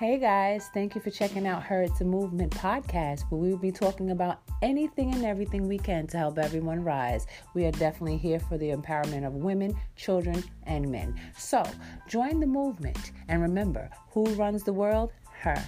Hey guys, thank you for checking out Her It's a Movement podcast, where we will be talking about anything and everything we can to help everyone rise. We are definitely here for the empowerment of women, children, and men. So join the movement and remember who runs the world? Her.